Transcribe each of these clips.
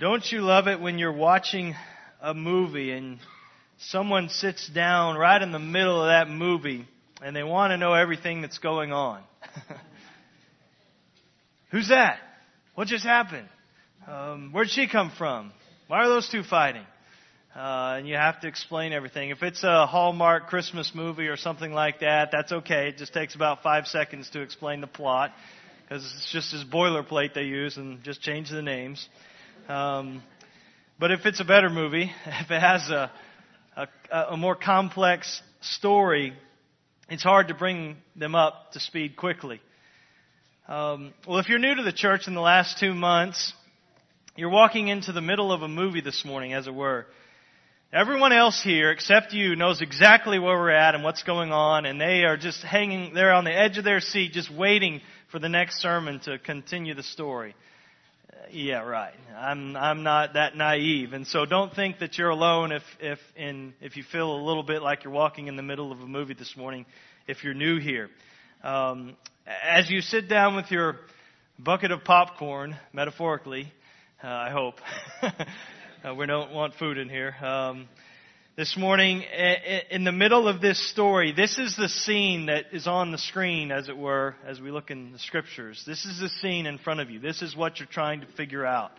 Don't you love it when you're watching a movie and someone sits down right in the middle of that movie and they want to know everything that's going on? Who's that? What just happened? Um, where'd she come from? Why are those two fighting? Uh, and you have to explain everything. If it's a Hallmark Christmas movie or something like that, that's okay. It just takes about five seconds to explain the plot because it's just this boilerplate they use and just change the names. Um, but if it's a better movie, if it has a, a, a more complex story, it's hard to bring them up to speed quickly. Um, well, if you're new to the church in the last two months, you're walking into the middle of a movie this morning, as it were. Everyone else here, except you, knows exactly where we're at and what's going on, and they are just hanging there on the edge of their seat, just waiting for the next sermon to continue the story. Yeah, right. I'm I'm not that naive, and so don't think that you're alone if if in if you feel a little bit like you're walking in the middle of a movie this morning. If you're new here, um, as you sit down with your bucket of popcorn, metaphorically, uh, I hope. uh, we don't want food in here. Um, this morning, in the middle of this story, this is the scene that is on the screen, as it were, as we look in the scriptures. This is the scene in front of you. This is what you're trying to figure out.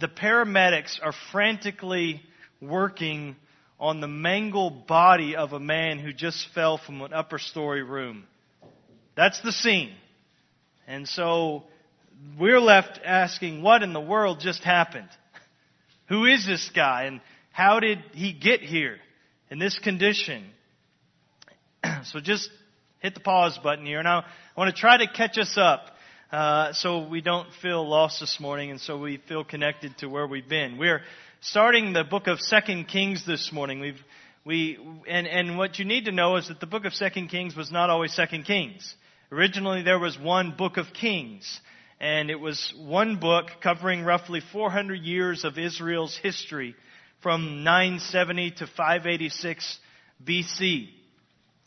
The paramedics are frantically working on the mangled body of a man who just fell from an upper story room. That's the scene. And so we're left asking, what in the world just happened? Who is this guy and how did he get here in this condition? so just hit the pause button here. Now, I want to try to catch us up uh, so we don't feel lost this morning and so we feel connected to where we've been. We're starting the book of Second Kings this morning. We've we and and what you need to know is that the book of Second Kings was not always Second Kings. Originally, there was one book of Kings, and it was one book covering roughly 400 years of Israel's history from 970 to 586 BC.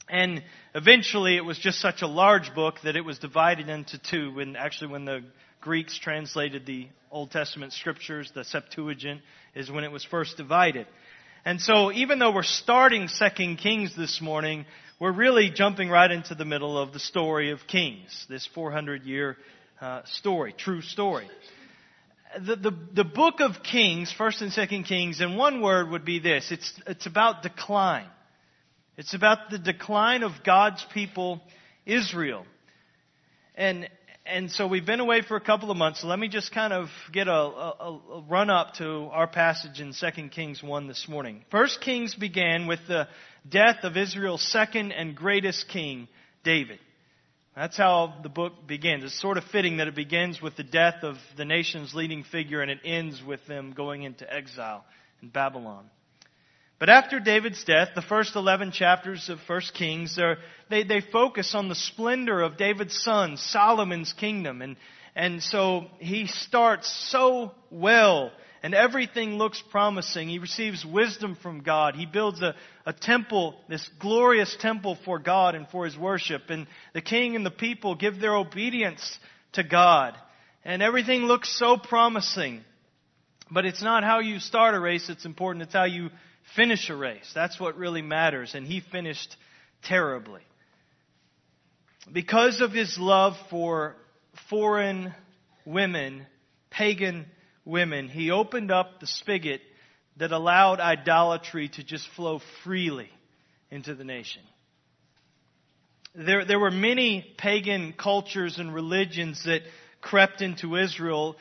And eventually it was just such a large book that it was divided into two when actually when the Greeks translated the Old Testament scriptures, the Septuagint is when it was first divided. And so even though we're starting Second Kings this morning, we're really jumping right into the middle of the story of Kings, this 400 year uh, story, true story. The, the, the book of Kings, First and Second Kings, in one word would be this. It's, it's about decline. It's about the decline of God's people, Israel. And, and so we've been away for a couple of months. So let me just kind of get a, a, a run up to our passage in 2 Kings 1 this morning. First Kings began with the death of Israel's second and greatest king, David. That's how the book begins. It's sort of fitting that it begins with the death of the nation's leading figure and it ends with them going into exile in Babylon. But after David's death, the first 11 chapters of 1 Kings, they, they focus on the splendor of David's son, Solomon's kingdom. And, and so he starts so well and everything looks promising. He receives wisdom from God. He builds a, a temple, this glorious temple for God and for his worship. And the king and the people give their obedience to God. And everything looks so promising. But it's not how you start a race that's important, it's how you finish a race. That's what really matters. And he finished terribly. Because of his love for foreign women, pagan women, he opened up the spigot that allowed idolatry to just flow freely into the nation. There, there were many pagan cultures and religions that crept into Israel,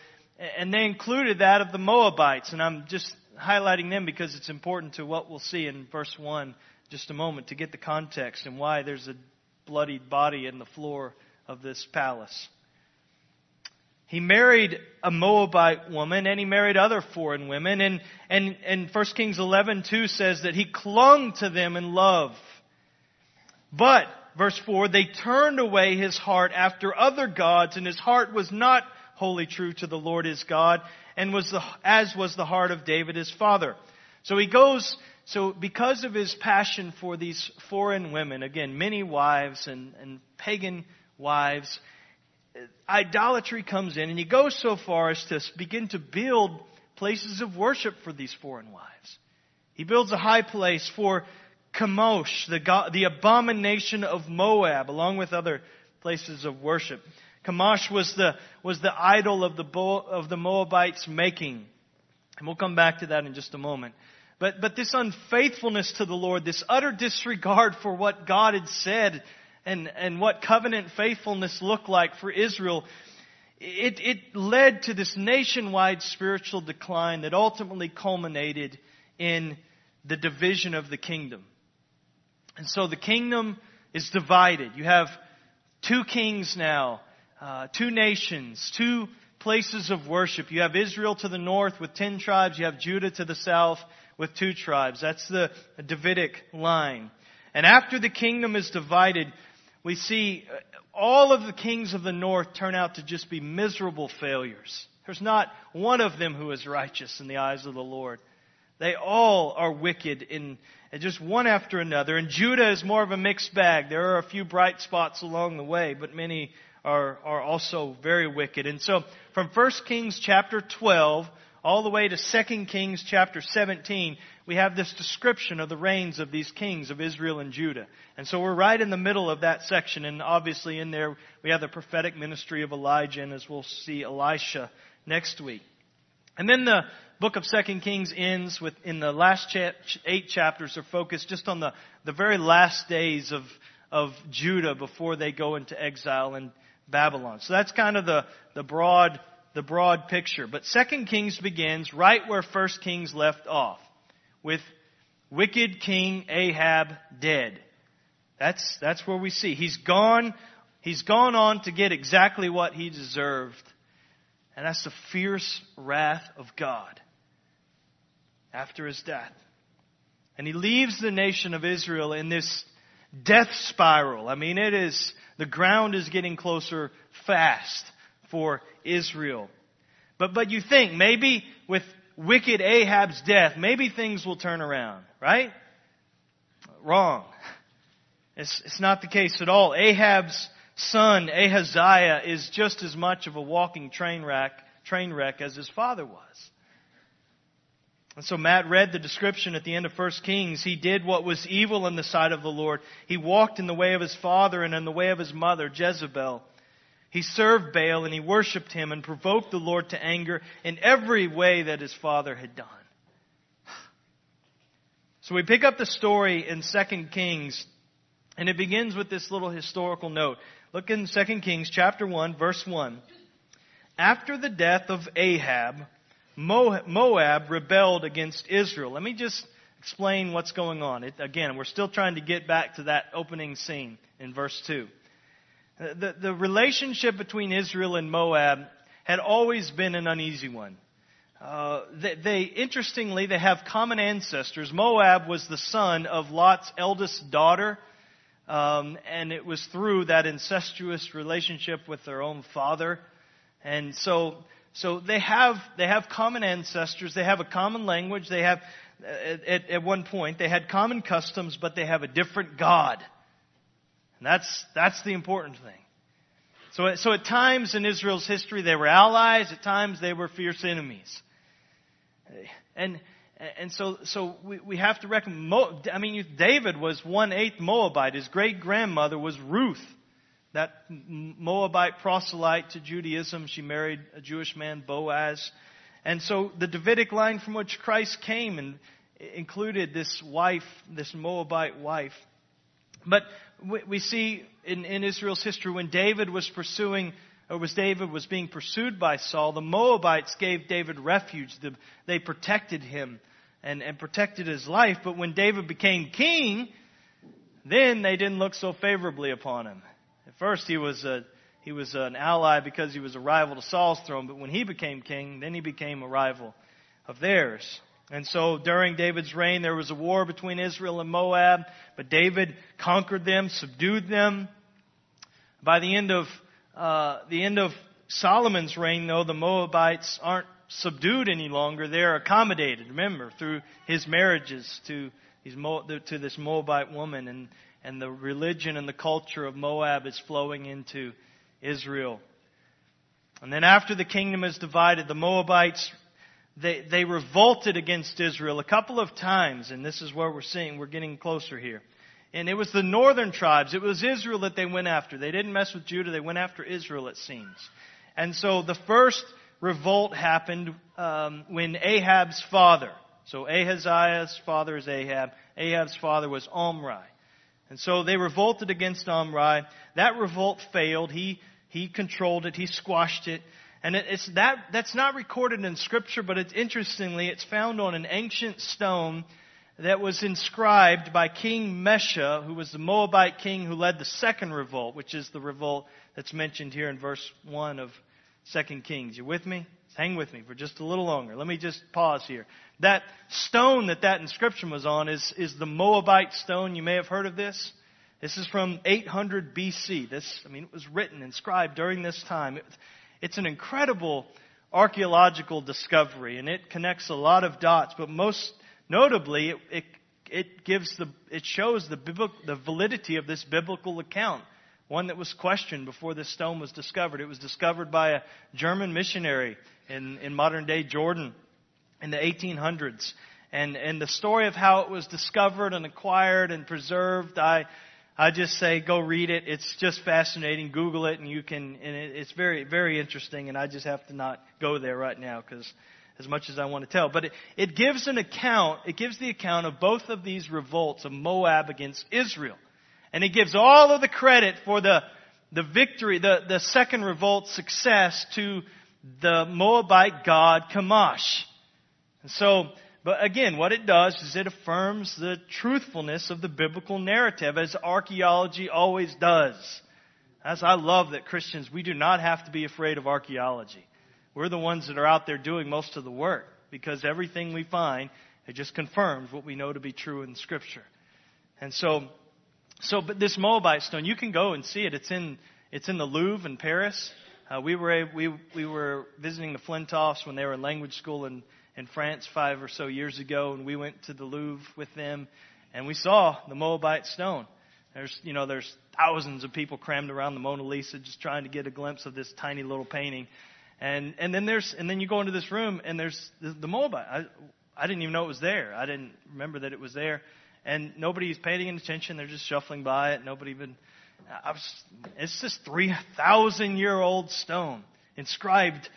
and they included that of the Moabites. And I'm just highlighting them because it's important to what we'll see in verse 1 just a moment to get the context and why there's a bloodied body in the floor of this palace. He married a Moabite woman and he married other foreign women. And, and, and 1 Kings 11, 2 says that he clung to them in love. But, verse 4, they turned away his heart after other gods and his heart was not wholly true to the Lord his God and was the, as was the heart of David his father. So he goes, so because of his passion for these foreign women, again, many wives and, and pagan wives, idolatry comes in, and he goes so far as to begin to build places of worship for these foreign wives. He builds a high place for Chemosh, the, God, the abomination of Moab, along with other places of worship. Chemosh was the, was the idol of the, of the Moabites making. And we'll come back to that in just a moment. But, but this unfaithfulness to the Lord, this utter disregard for what God had said and, and what covenant faithfulness looked like for Israel, it, it led to this nationwide spiritual decline that ultimately culminated in the division of the kingdom. And so the kingdom is divided. You have two kings now, uh, two nations, two places of worship. You have Israel to the north with ten tribes. You have Judah to the south with two tribes. That's the Davidic line. And after the kingdom is divided, we see uh, all of the kings of the north turn out to just be miserable failures. There's not one of them who is righteous in the eyes of the Lord. They all are wicked in just one after another. And Judah is more of a mixed bag. There are a few bright spots along the way, but many are, are also very wicked. And so from 1 Kings chapter 12 all the way to 2 Kings chapter 17, we have this description of the reigns of these kings of Israel and Judah. And so we're right in the middle of that section, and obviously in there we have the prophetic ministry of Elijah, and as we'll see, Elisha next week. And then the book of Second Kings ends with, in the last cha- eight chapters are focused just on the, the very last days of, of Judah before they go into exile in Babylon. So that's kind of the, the broad, the broad picture. But Second Kings begins right where First Kings left off, with wicked King Ahab dead. That's, that's where we see. He's gone, he's gone on to get exactly what he deserved. And that's the fierce wrath of God after his death. And he leaves the nation of Israel in this death spiral. I mean, it is, the ground is getting closer fast for Israel. But, but you think maybe with wicked Ahab's death, maybe things will turn around, right? Wrong. It's, it's not the case at all. Ahab's son, Ahaziah, is just as much of a walking train wreck, train wreck as his father was. And so Matt read the description at the end of 1 Kings. He did what was evil in the sight of the Lord. He walked in the way of his father and in the way of his mother, Jezebel. He served Baal and he worshiped him and provoked the Lord to anger in every way that his father had done. So we pick up the story in 2 Kings and it begins with this little historical note. Look in 2 Kings chapter 1 verse 1. After the death of Ahab, Moab rebelled against Israel. Let me just explain what's going on. It, again, we're still trying to get back to that opening scene in verse 2. The, the relationship between Israel and Moab had always been an uneasy one. Uh, they, they, interestingly, they have common ancestors. Moab was the son of Lot's eldest daughter, um, and it was through that incestuous relationship with their own father. And so so they have, they have common ancestors, they have a common language, they have, at, at one point, they had common customs, but they have a different God. And that's, that's the important thing. So, so at times in Israel's history, they were allies, at times they were fierce enemies. And, and so, so we, we have to reckon, I mean, David was one eighth Moabite. His great grandmother was Ruth that Moabite proselyte to Judaism. She married a Jewish man, Boaz. And so the Davidic line from which Christ came and included this wife, this Moabite wife. But we see in, in Israel's history when David was pursuing, or was David was being pursued by Saul, the Moabites gave David refuge. They protected him and, and protected his life. But when David became king, then they didn't look so favorably upon him. At first, he was a he was an ally because he was a rival to Saul's throne, but when he became king, then he became a rival of theirs. And so during David's reign, there was a war between Israel and Moab, but David conquered them, subdued them. By the end of uh, the end of Solomon's reign, though, the Moabites aren't subdued any longer; they're accommodated. Remember, through his marriages to these to this Moabite woman, and and the religion and the culture of Moab is flowing into Israel And then after the kingdom is divided, the Moabites, they, they revolted against Israel a couple of times, and this is where we're seeing, we're getting closer here. And it was the northern tribes, it was Israel that they went after. They didn't mess with Judah, they went after Israel, it seems. And so the first revolt happened um, when Ahab's father, so Ahaziah's father is Ahab, Ahab's father was Omri. And so they revolted against Omri. That revolt failed. He, he controlled it. He squashed it. And it's that, that's not recorded in scripture, but it's interestingly, it's found on an ancient stone that was inscribed by King Mesha, who was the Moabite king who led the second revolt, which is the revolt that's mentioned here in verse 1 of 2 Kings. You with me? Hang with me for just a little longer. Let me just pause here. That stone that that inscription was on is, is the Moabite stone. You may have heard of this. This is from 800 BC. This, I mean, it was written, inscribed during this time. It, it's an incredible archaeological discovery, and it connects a lot of dots. But most notably, it, it, it gives the, it shows the, biblical, the validity of this biblical account one that was questioned before this stone was discovered. It was discovered by a German missionary in, in modern day Jordan in the 1800s. And, and the story of how it was discovered and acquired and preserved, I, I just say go read it. It's just fascinating. Google it and you can, and it, it's very, very interesting. And I just have to not go there right now because as much as I want to tell. But it, it gives an account, it gives the account of both of these revolts of Moab against Israel. And it gives all of the credit for the, the victory, the, the second revolt success to the Moabite god Chemosh. And so, but again, what it does is it affirms the truthfulness of the biblical narrative, as archaeology always does. As I love that Christians, we do not have to be afraid of archaeology. We're the ones that are out there doing most of the work because everything we find, it just confirms what we know to be true in Scripture. And so, so, but this Moabite stone, you can go and see it. It's in, it's in the Louvre in Paris. Uh, we were we we were visiting the Flintoffs when they were in language school in in France five or so years ago, and we went to the Louvre with them, and we saw the Moabite stone. There's you know there's thousands of people crammed around the Mona Lisa just trying to get a glimpse of this tiny little painting, and and then there's and then you go into this room and there's the, the Moabite. I I didn't even know it was there. I didn't remember that it was there and nobody's paying any attention. They're just shuffling by it. Nobody even. I Was, it's this 3,000 year old stone inscribed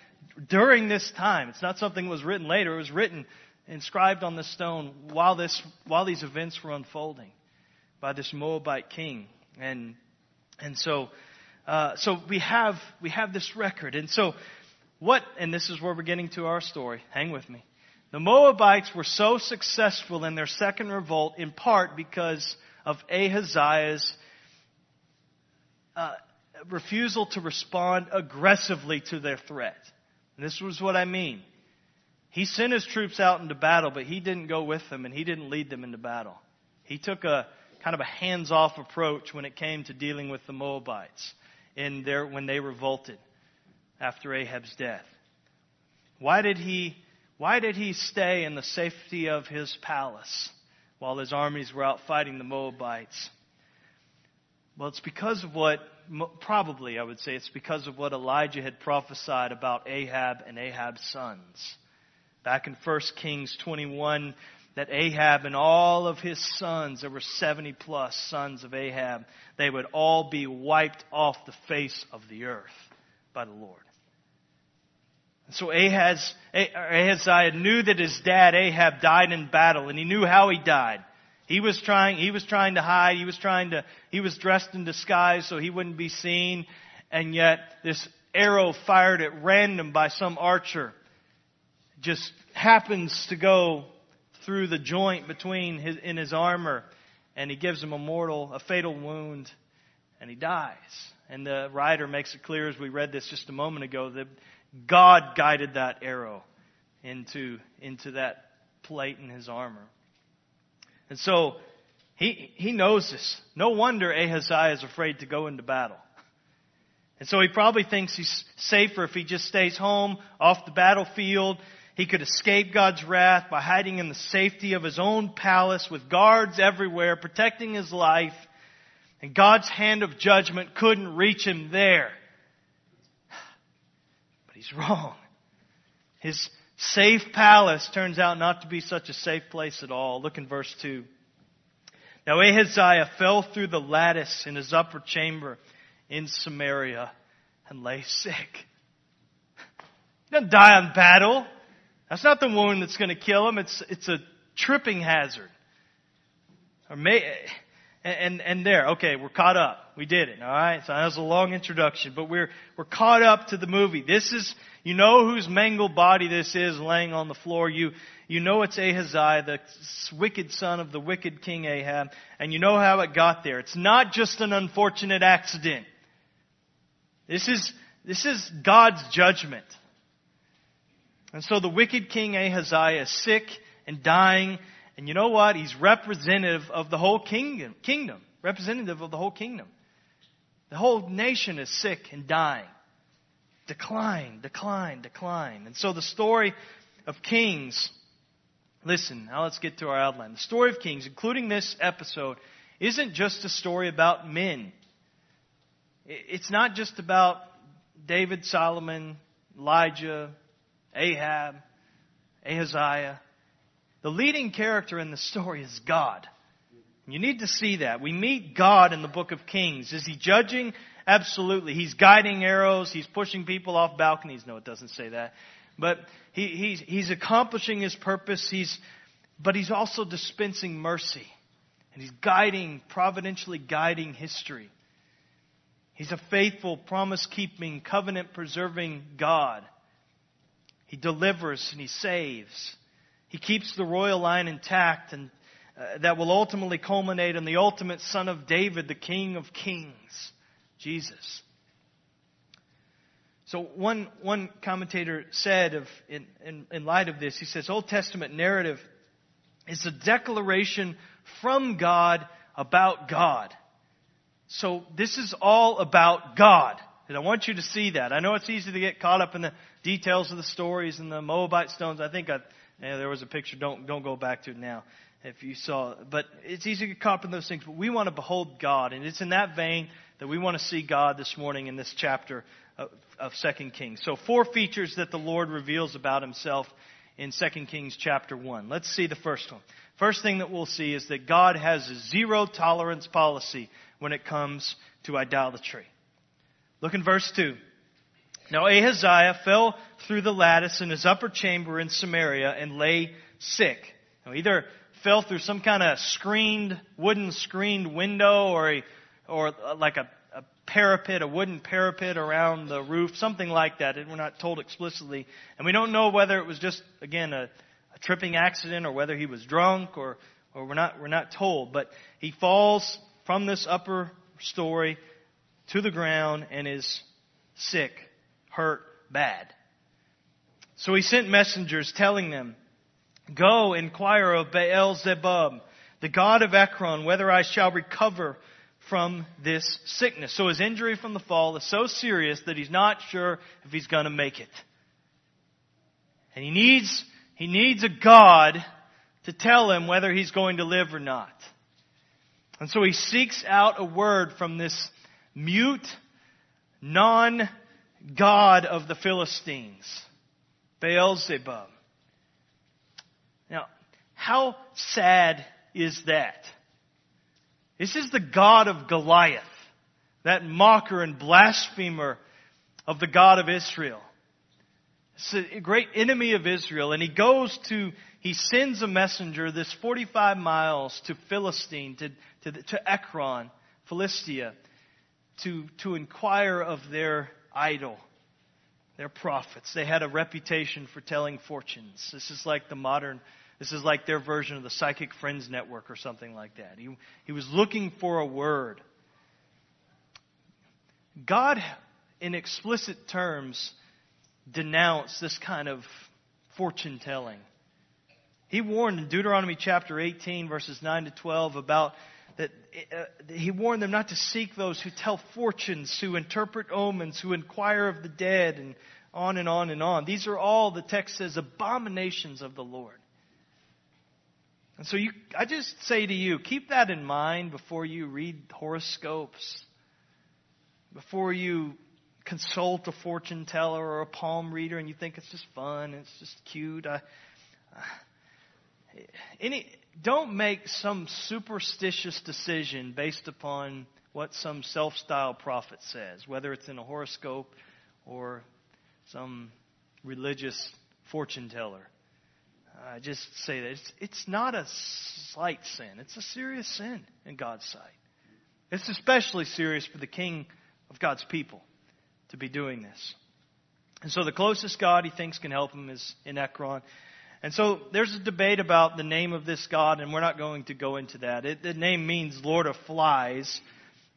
during this time. It's not something that was written later. It was written, inscribed on the stone while this, while these events were unfolding by this Moabite king. And, and so, uh, so we have, we have this record. And so what, and this is where we're getting to our story. Hang with me. The Moabites were so successful in their second revolt in part because of Ahaziah's uh, refusal to respond aggressively to their threat. And this was what I mean. He sent his troops out into battle, but he didn't go with them and he didn't lead them into battle. He took a kind of a hands-off approach when it came to dealing with the Moabites in their, when they revolted after Ahab's death. Why did he why did he stay in the safety of his palace while his armies were out fighting the Moabites? Well, it's because of what, probably I would say, it's because of what Elijah had prophesied about Ahab and Ahab's sons. Back in 1 Kings 21, that Ahab and all of his sons, there were 70 plus sons of Ahab, they would all be wiped off the face of the earth by the Lord. And So Ahaz, Ahaziah knew that his dad Ahab died in battle, and he knew how he died. He was trying, he was trying to hide, he was trying to, he was dressed in disguise so he wouldn't be seen, and yet this arrow fired at random by some archer just happens to go through the joint between his, in his armor, and he gives him a mortal, a fatal wound, and he dies. And the writer makes it clear as we read this just a moment ago that God guided that arrow into, into that plate in his armor. And so he, he knows this. No wonder Ahaziah is afraid to go into battle. And so he probably thinks he's safer if he just stays home off the battlefield. He could escape God's wrath by hiding in the safety of his own palace with guards everywhere protecting his life. And God's hand of judgment couldn't reach him there. But he's wrong. His safe palace turns out not to be such a safe place at all. Look in verse 2. Now Ahaziah fell through the lattice in his upper chamber in Samaria and lay sick. He doesn't die on battle. That's not the wound that's going to kill him. It's, it's a tripping hazard. Or may, and, and there, okay, we're caught up. We did it, alright? So that was a long introduction, but we're, we're caught up to the movie. This is, you know whose mangled body this is laying on the floor. You, you know it's Ahaziah, the wicked son of the wicked king Ahab, and you know how it got there. It's not just an unfortunate accident. This is, this is God's judgment. And so the wicked king Ahaziah is sick and dying and you know what? He's representative of the whole kingdom, kingdom. Representative of the whole kingdom. The whole nation is sick and dying. Decline, decline, decline. And so the story of Kings, listen, now let's get to our outline. The story of Kings, including this episode, isn't just a story about men. It's not just about David, Solomon, Elijah, Ahab, Ahaziah. The leading character in the story is God. You need to see that. We meet God in the book of Kings. Is he judging? Absolutely. He's guiding arrows. He's pushing people off balconies. No, it doesn't say that. But he, he's, he's accomplishing his purpose. He's, but he's also dispensing mercy. And he's guiding, providentially guiding history. He's a faithful, promise keeping, covenant preserving God. He delivers and he saves. He keeps the royal line intact and uh, that will ultimately culminate in the ultimate son of David, the King of Kings, Jesus. So one, one commentator said of, in, in, in light of this, he says, Old Testament narrative is a declaration from God about God. So this is all about God. And I want you to see that. I know it's easy to get caught up in the details of the stories and the Moabite stones. I think I yeah, there was a picture. Don't don't go back to it now if you saw. But it's easy to up in those things. But we want to behold God, and it's in that vein that we want to see God this morning in this chapter of, Second Kings. So four features that the Lord reveals about Himself in Second Kings chapter one. Let's see the first one. First thing that we'll see is that God has a zero tolerance policy when it comes to idolatry. Look in verse two. Now Ahaziah fell through the lattice in his upper chamber in Samaria and lay sick. Now, either fell through some kind of screened, wooden screened window or a, or uh, like a, a parapet, a wooden parapet around the roof, something like that. We're not told explicitly. And we don't know whether it was just, again, a, a tripping accident or whether he was drunk or, or we're not, we're not told. But he falls from this upper story to the ground and is sick hurt bad. So he sent messengers telling them, Go inquire of Baal Zebub, the god of Ekron, whether I shall recover from this sickness. So his injury from the fall is so serious that he's not sure if he's going to make it. And he needs, he needs a God to tell him whether he's going to live or not. And so he seeks out a word from this mute, non God of the Philistines, Beelzebub. Now, how sad is that? This is the God of Goliath, that mocker and blasphemer of the God of Israel. It's a great enemy of Israel, and he goes to, he sends a messenger this 45 miles to Philistine, to, to, to Ekron, Philistia, to, to inquire of their idol. They're prophets. They had a reputation for telling fortunes. This is like the modern, this is like their version of the Psychic Friends Network or something like that. He, he was looking for a word. God, in explicit terms, denounced this kind of fortune telling. He warned in Deuteronomy chapter 18, verses 9 to 12, about that uh, he warned them not to seek those who tell fortunes, who interpret omens, who inquire of the dead, and on and on and on. These are all, the text says, abominations of the Lord. And so you, I just say to you, keep that in mind before you read horoscopes, before you consult a fortune teller or a palm reader and you think it's just fun, it's just cute. I, any, don't make some superstitious decision based upon what some self styled prophet says, whether it's in a horoscope or some religious fortune teller. I just say that it's, it's not a slight sin, it's a serious sin in God's sight. It's especially serious for the king of God's people to be doing this. And so the closest God he thinks can help him is in Ekron. And so there's a debate about the name of this God, and we're not going to go into that. It, the name means Lord of Flies,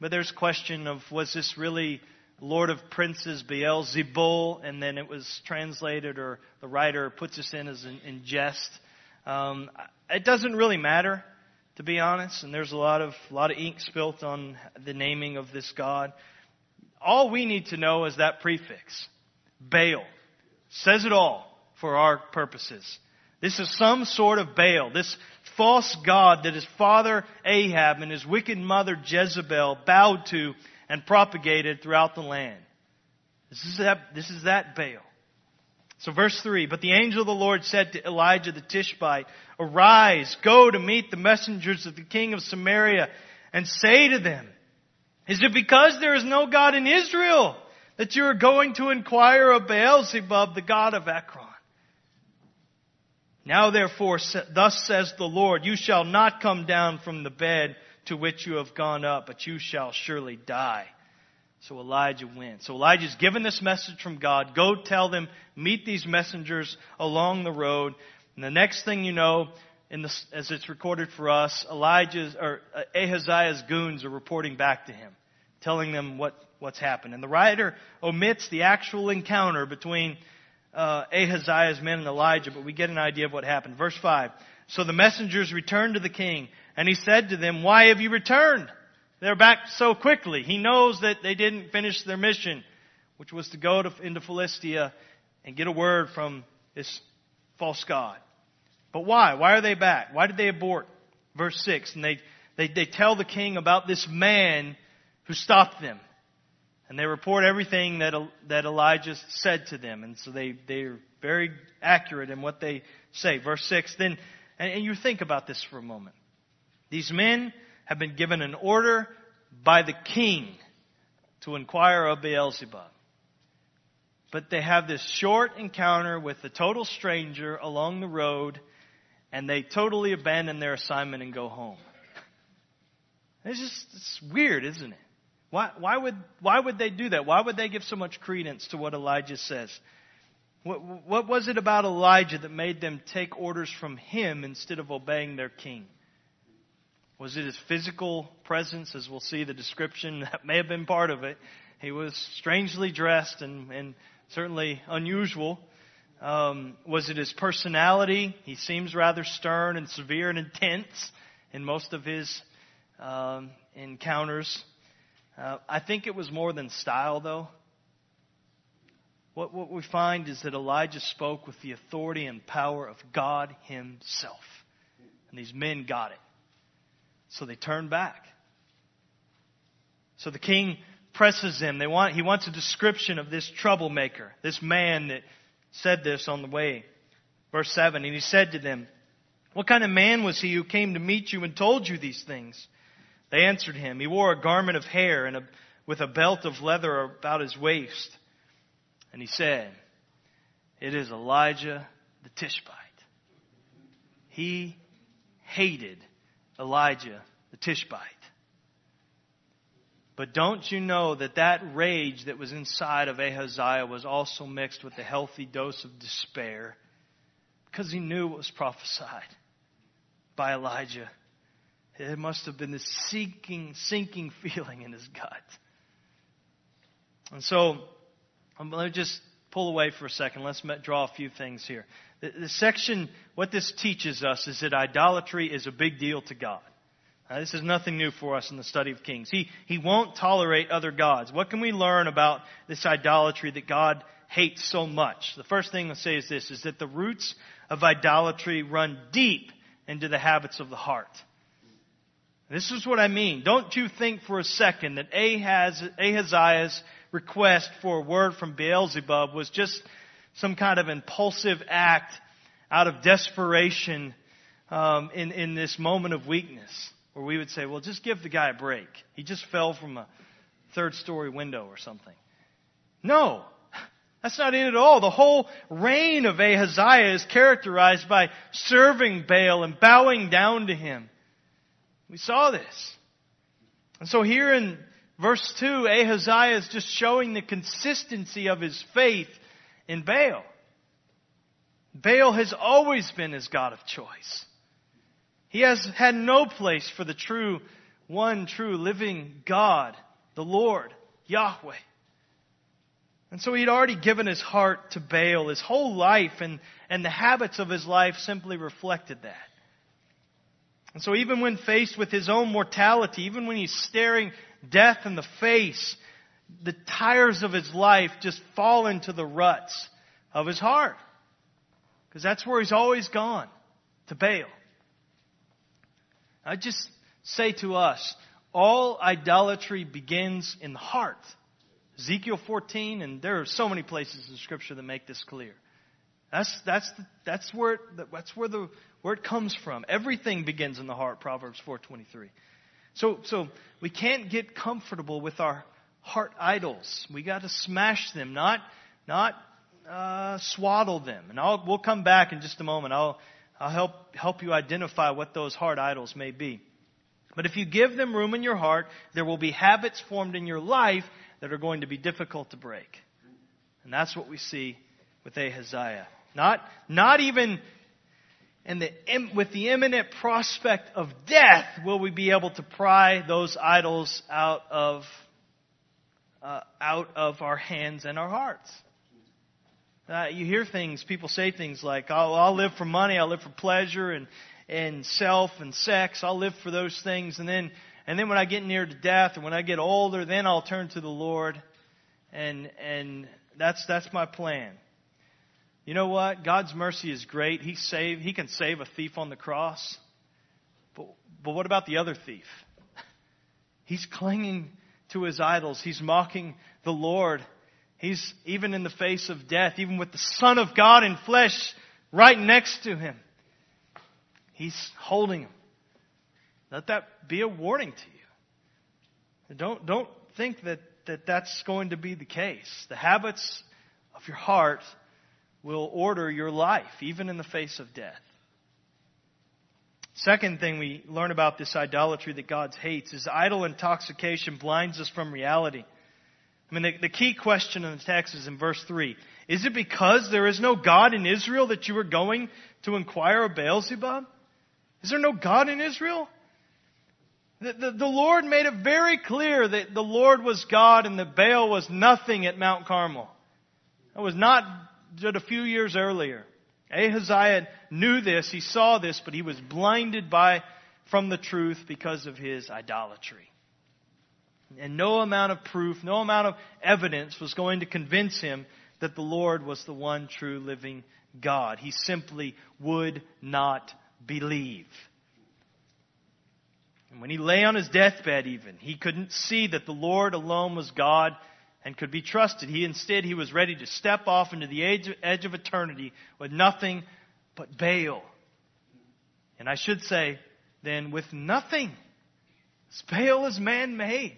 but there's question of was this really Lord of Princes Beelzebul, and then it was translated, or the writer puts this in as in, in jest. Um, it doesn't really matter, to be honest, and there's a lot of a lot of ink spilt on the naming of this God. All we need to know is that prefix, Baal, says it all for our purposes. This is some sort of Baal, this false god that his father Ahab and his wicked mother Jezebel bowed to and propagated throughout the land. This is that, this is that Baal. So verse 3, but the angel of the Lord said to Elijah the Tishbite, Arise, go to meet the messengers of the king of Samaria and say to them, Is it because there is no God in Israel that you are going to inquire of Beelzebub, the god of Ekron? Now therefore, thus says the Lord, you shall not come down from the bed to which you have gone up, but you shall surely die. So Elijah went. So Elijah's given this message from God. Go tell them, meet these messengers along the road. And the next thing you know, the, as it's recorded for us, Elijah's or uh, Ahaziah's goons are reporting back to him, telling them what, what's happened. And the writer omits the actual encounter between uh, Ahaziah's men and Elijah, but we get an idea of what happened. Verse 5. So the messengers returned to the king, and he said to them, Why have you returned? They're back so quickly. He knows that they didn't finish their mission, which was to go to, into Philistia and get a word from this false god. But why? Why are they back? Why did they abort? Verse 6. And they, they, they tell the king about this man who stopped them. And they report everything that, that Elijah said to them. And so they, they're very accurate in what they say. Verse 6, then, and, and you think about this for a moment. These men have been given an order by the king to inquire of Beelzebub. But they have this short encounter with a total stranger along the road, and they totally abandon their assignment and go home. It's just it's weird, isn't it? Why, why, would, why would they do that? Why would they give so much credence to what Elijah says? What, what was it about Elijah that made them take orders from him instead of obeying their king? Was it his physical presence, as we'll see the description? That may have been part of it. He was strangely dressed and, and certainly unusual. Um, was it his personality? He seems rather stern and severe and intense in most of his um, encounters. Uh, I think it was more than style, though. What, what we find is that Elijah spoke with the authority and power of God Himself. And these men got it. So they turned back. So the king presses them. They want, he wants a description of this troublemaker, this man that said this on the way. Verse 7 And he said to them, What kind of man was he who came to meet you and told you these things? They answered him, He wore a garment of hair and a, with a belt of leather about his waist. And he said, It is Elijah the Tishbite. He hated Elijah the Tishbite. But don't you know that that rage that was inside of Ahaziah was also mixed with a healthy dose of despair? Because he knew what was prophesied by Elijah it must have been this sinking, sinking feeling in his gut. And so, um, let me just pull away for a second. Let's draw a few things here. The, the section, what this teaches us is that idolatry is a big deal to God. Now, this is nothing new for us in the study of Kings. He, he won't tolerate other gods. What can we learn about this idolatry that God hates so much? The first thing I'll say is this, is that the roots of idolatry run deep into the habits of the heart. This is what I mean. Don't you think for a second that Ahaz, Ahaziah's request for a word from Beelzebub was just some kind of impulsive act out of desperation um, in, in this moment of weakness, where we would say, well, just give the guy a break. He just fell from a third story window or something. No, that's not it at all. The whole reign of Ahaziah is characterized by serving Baal and bowing down to him. We saw this. And so here in verse 2, Ahaziah is just showing the consistency of his faith in Baal. Baal has always been his God of choice. He has had no place for the true, one true living God, the Lord, Yahweh. And so he'd already given his heart to Baal. His whole life and, and the habits of his life simply reflected that. And so even when faced with his own mortality, even when he's staring death in the face, the tires of his life just fall into the ruts of his heart. Because that's where he's always gone, to Baal. I just say to us, all idolatry begins in the heart. Ezekiel 14, and there are so many places in Scripture that make this clear. That's, that's, the, that's, where, that's where, the, where it comes from. Everything begins in the heart, Proverbs 4.23. So, so we can't get comfortable with our heart idols. We got to smash them, not, not uh, swaddle them. And I'll, we'll come back in just a moment. I'll, I'll help, help you identify what those heart idols may be. But if you give them room in your heart, there will be habits formed in your life that are going to be difficult to break. And that's what we see with Ahaziah. Not, not even in the, with the imminent prospect of death will we be able to pry those idols out of, uh, out of our hands and our hearts. Uh, you hear things, people say things like, oh, I'll live for money, I'll live for pleasure and, and self and sex, I'll live for those things. And then and then when I get near to death or when I get older, then I'll turn to the Lord. And, and that's, that's my plan. You know what? God's mercy is great. He save, he can save a thief on the cross. But, but what about the other thief? He's clinging to his idols. He's mocking the Lord. He's even in the face of death, even with the Son of God in flesh right next to him. He's holding him. Let that be a warning to you. Don't, don't think that, that that's going to be the case. The habits of your heart will order your life, even in the face of death. Second thing we learn about this idolatry that God hates is idol intoxication blinds us from reality. I mean, the, the, key question in the text is in verse 3. Is it because there is no God in Israel that you are going to inquire of Beelzebub? Is there no God in Israel? The, the, the, Lord made it very clear that the Lord was God and that Baal was nothing at Mount Carmel. That was not a few years earlier. Ahaziah knew this, he saw this, but he was blinded by, from the truth because of his idolatry. And no amount of proof, no amount of evidence was going to convince him that the Lord was the one true living God. He simply would not believe. And when he lay on his deathbed even, he couldn't see that the Lord alone was God and could be trusted. He instead, he was ready to step off into the edge, edge of eternity with nothing but Baal. And I should say, then with nothing. Baal is man-made.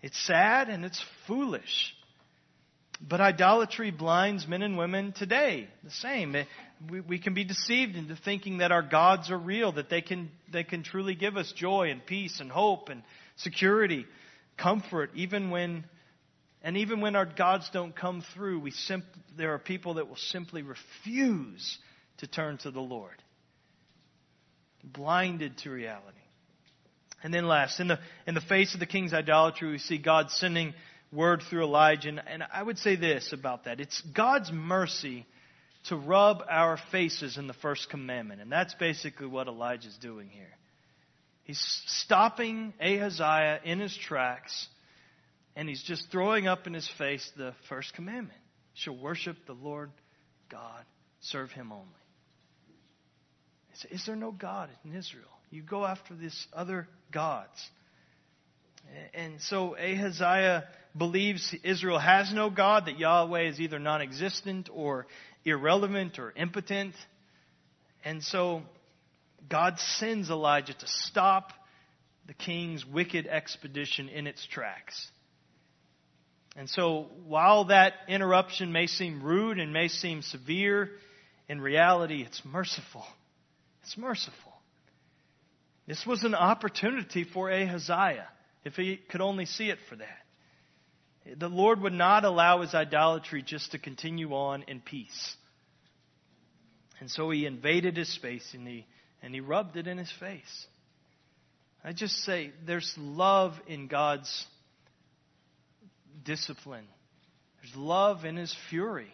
It's sad and it's foolish. But idolatry blinds men and women today. The same eh, we, we can be deceived into thinking that our gods are real, that they can, they can truly give us joy and peace and hope and security, comfort, even when, and even when our gods don't come through, we simp, there are people that will simply refuse to turn to the Lord. Blinded to reality. And then last, in the, in the face of the king's idolatry, we see God sending word through Elijah. And, and I would say this about that. It's God's mercy to rub our faces in the first commandment. And that's basically what Elijah's doing here. He's stopping Ahaziah in his tracks, and he's just throwing up in his face the first commandment. You shall worship the Lord God, serve him only. Is there no God in Israel? You go after these other gods. And so Ahaziah believes Israel has no God, that Yahweh is either non existent or irrelevant or impotent. And so God sends Elijah to stop the king's wicked expedition in its tracks. And so, while that interruption may seem rude and may seem severe, in reality, it's merciful. It's merciful. This was an opportunity for Ahaziah, if he could only see it for that. The Lord would not allow his idolatry just to continue on in peace. And so he invaded his space and he, and he rubbed it in his face. I just say there's love in God's discipline, there's love in his fury.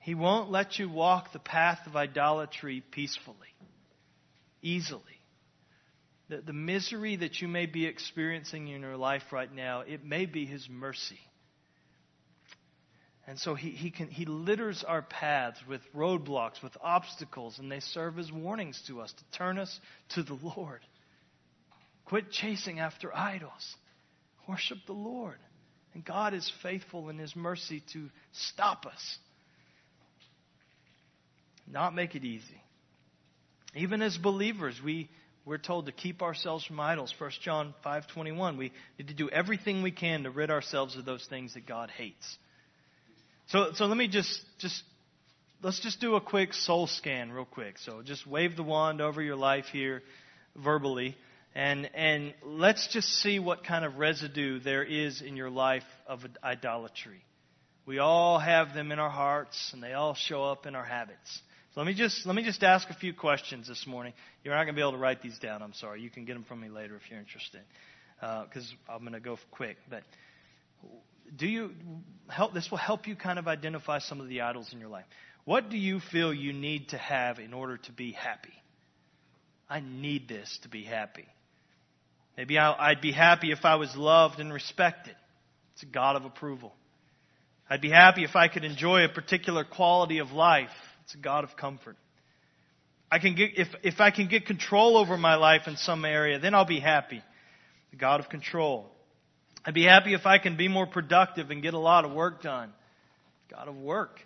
He won't let you walk the path of idolatry peacefully, easily. The, the misery that you may be experiencing in your life right now, it may be His mercy. And so he, he, can, he litters our paths with roadblocks, with obstacles, and they serve as warnings to us to turn us to the Lord. Quit chasing after idols. Worship the Lord. And God is faithful in His mercy to stop us. Not make it easy. Even as believers, we, we're told to keep ourselves from idols. 1 John 5.21, we need to do everything we can to rid ourselves of those things that God hates. So, so let me just, just, let's just do a quick soul scan real quick. So just wave the wand over your life here verbally. And, and let's just see what kind of residue there is in your life of idolatry. We all have them in our hearts, and they all show up in our habits. So let me just let me just ask a few questions this morning. You're not going to be able to write these down. I'm sorry. You can get them from me later if you're interested, because uh, I'm going to go quick. But do you help? This will help you kind of identify some of the idols in your life. What do you feel you need to have in order to be happy? I need this to be happy. Maybe I'd be happy if I was loved and respected. It's a God of approval. I'd be happy if I could enjoy a particular quality of life. It's a God of comfort. I can get, if, if I can get control over my life in some area, then I'll be happy. The God of control. I'd be happy if I can be more productive and get a lot of work done. God of work.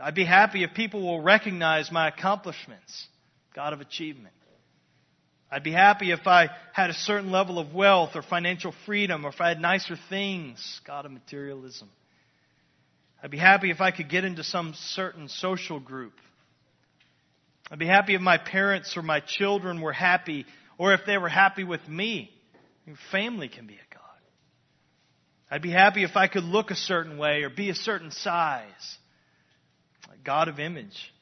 I'd be happy if people will recognize my accomplishments. God of achievement. I'd be happy if I had a certain level of wealth or financial freedom or if I had nicer things. God of materialism. I'd be happy if I could get into some certain social group. I'd be happy if my parents or my children were happy or if they were happy with me. Your family can be a. I'd be happy if I could look a certain way or be a certain size. God of image.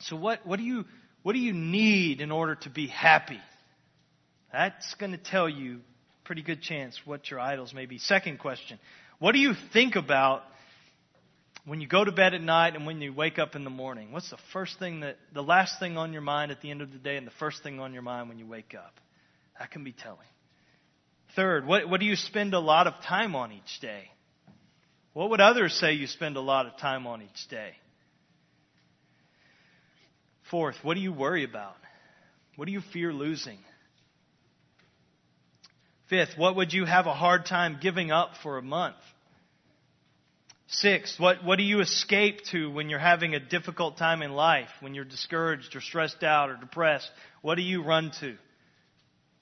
So what, what do you what do you need in order to be happy? That's going to tell you pretty good chance what your idols may be. Second question. What do you think about when you go to bed at night and when you wake up in the morning? What's the first thing that, the last thing on your mind at the end of the day and the first thing on your mind when you wake up? That can be telling. Third, what, what do you spend a lot of time on each day? What would others say you spend a lot of time on each day? Fourth, what do you worry about? What do you fear losing? Fifth, what would you have a hard time giving up for a month? Sixth, what, what do you escape to when you're having a difficult time in life, when you're discouraged or stressed out or depressed? What do you run to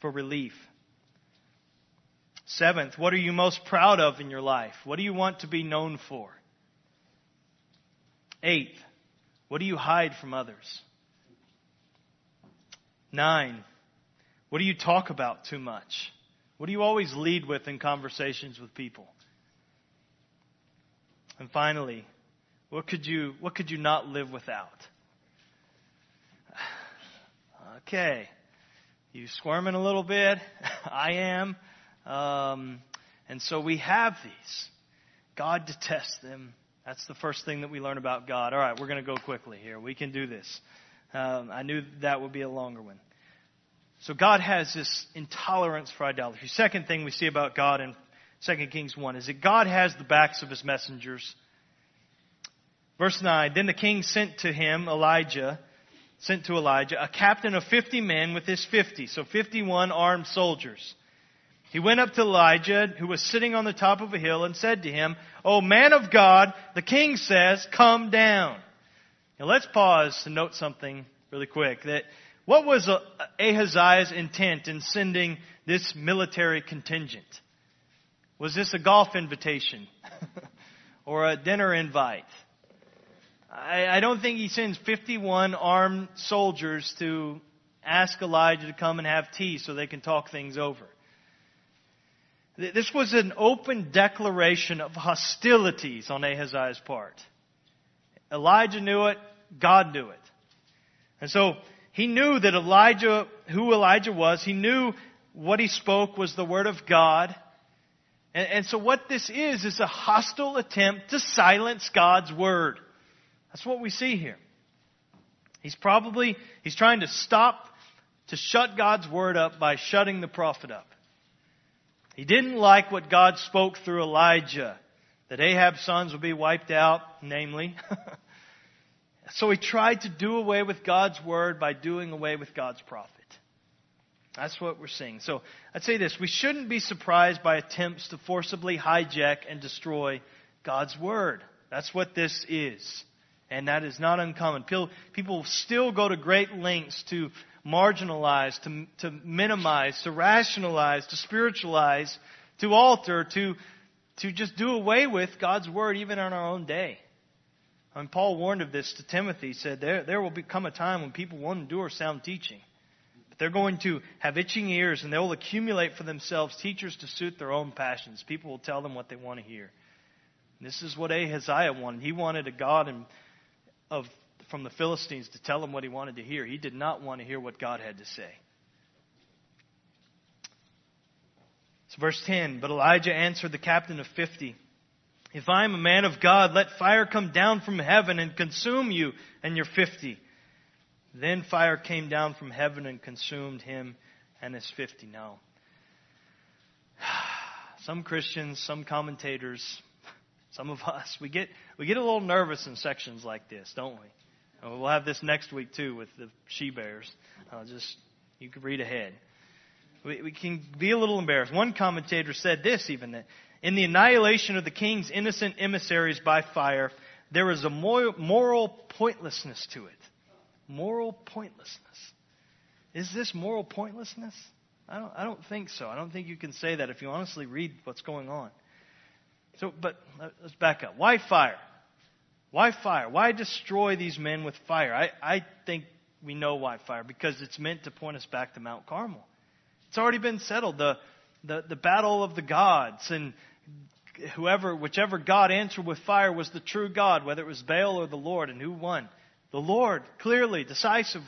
for relief? Seventh, what are you most proud of in your life? What do you want to be known for? Eighth, what do you hide from others? Nine, what do you talk about too much? What do you always lead with in conversations with people? And finally, what could you, what could you not live without? Okay. You squirming a little bit? I am. Um, and so we have these. God detests them. That's the first thing that we learn about God. All right, we're going to go quickly here. We can do this. Um, I knew that would be a longer one. So God has this intolerance for idolatry. Second thing we see about God in 2 Kings 1 is that God has the backs of his messengers. Verse 9, then the king sent to him Elijah, sent to Elijah, a captain of 50 men with his 50, so 51 armed soldiers. He went up to Elijah, who was sitting on the top of a hill, and said to him, O man of God, the king says, come down. Now let's pause to note something really quick. That what was Ahaziah's intent in sending this military contingent? Was this a golf invitation? or a dinner invite? I, I don't think he sends 51 armed soldiers to ask Elijah to come and have tea so they can talk things over. This was an open declaration of hostilities on Ahaziah's part. Elijah knew it, God knew it. And so he knew that Elijah, who Elijah was, he knew what he spoke was the word of God. And, and, so what this is, is a hostile attempt to silence God's word. That's what we see here. He's probably, he's trying to stop, to shut God's word up by shutting the prophet up. He didn't like what God spoke through Elijah, that Ahab's sons would be wiped out, namely. so he tried to do away with God's word by doing away with God's prophet. That's what we're seeing. So I'd say this we shouldn't be surprised by attempts to forcibly hijack and destroy God's word. That's what this is. And that is not uncommon. People still go to great lengths to marginalize, to, to minimize, to rationalize, to spiritualize, to alter, to, to just do away with God's word even in our own day. And Paul warned of this to Timothy. He said, there, there will become a time when people won't endure sound teaching. But they're going to have itching ears and they'll accumulate for themselves teachers to suit their own passions. People will tell them what they want to hear. And this is what Ahaziah wanted. He wanted a God and of, from the Philistines to tell him what he wanted to hear. He did not want to hear what God had to say. So verse 10, but Elijah answered the captain of 50, If I am a man of God, let fire come down from heaven and consume you and your 50. Then fire came down from heaven and consumed him and his 50. Now, some Christians, some commentators, some of us, we get, we get a little nervous in sections like this, don't we? And we'll have this next week too with the she bears. Uh, just, you can read ahead. We, we can be a little embarrassed. One commentator said this even that in the annihilation of the king's innocent emissaries by fire, there is a moral pointlessness to it. Moral pointlessness. Is this moral pointlessness? I don't, I don't think so. I don't think you can say that if you honestly read what's going on. So, but let's back up. Why fire? Why fire? Why destroy these men with fire? I, I think we know why fire, because it's meant to point us back to Mount Carmel. It's already been settled. The, the, the battle of the gods and whoever, whichever God answered with fire was the true God, whether it was Baal or the Lord, and who won? The Lord, clearly, decisively.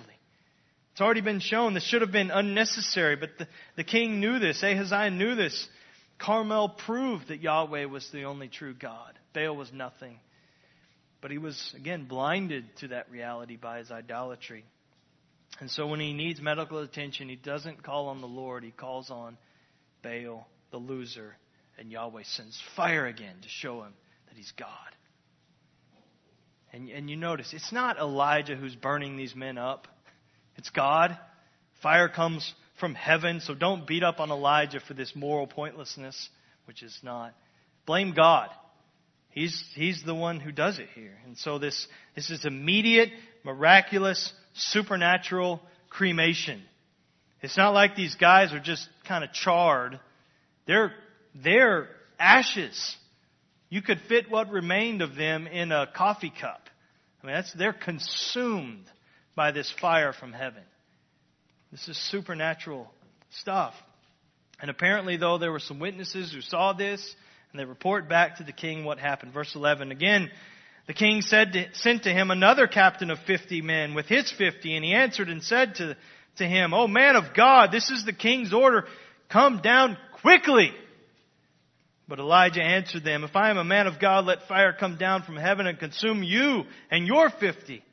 It's already been shown. This should have been unnecessary, but the, the king knew this. Ahaziah knew this. Carmel proved that Yahweh was the only true God. Baal was nothing. But he was, again, blinded to that reality by his idolatry. And so when he needs medical attention, he doesn't call on the Lord, he calls on Baal, the loser, and Yahweh sends fire again to show him that he's God. And, and you notice, it's not Elijah who's burning these men up, it's God. Fire comes from heaven, so don't beat up on Elijah for this moral pointlessness, which is not. Blame God. He's, he's the one who does it here. And so this, this is immediate, miraculous, supernatural cremation. It's not like these guys are just kind of charred. They're, they're ashes. You could fit what remained of them in a coffee cup. I mean, that's, they're consumed by this fire from heaven. This is supernatural stuff. And apparently, though, there were some witnesses who saw this, and they report back to the king what happened. Verse 11 again, the king said to, sent to him another captain of fifty men with his fifty, and he answered and said to, to him, O man of God, this is the king's order. Come down quickly. But Elijah answered them, If I am a man of God, let fire come down from heaven and consume you and your fifty.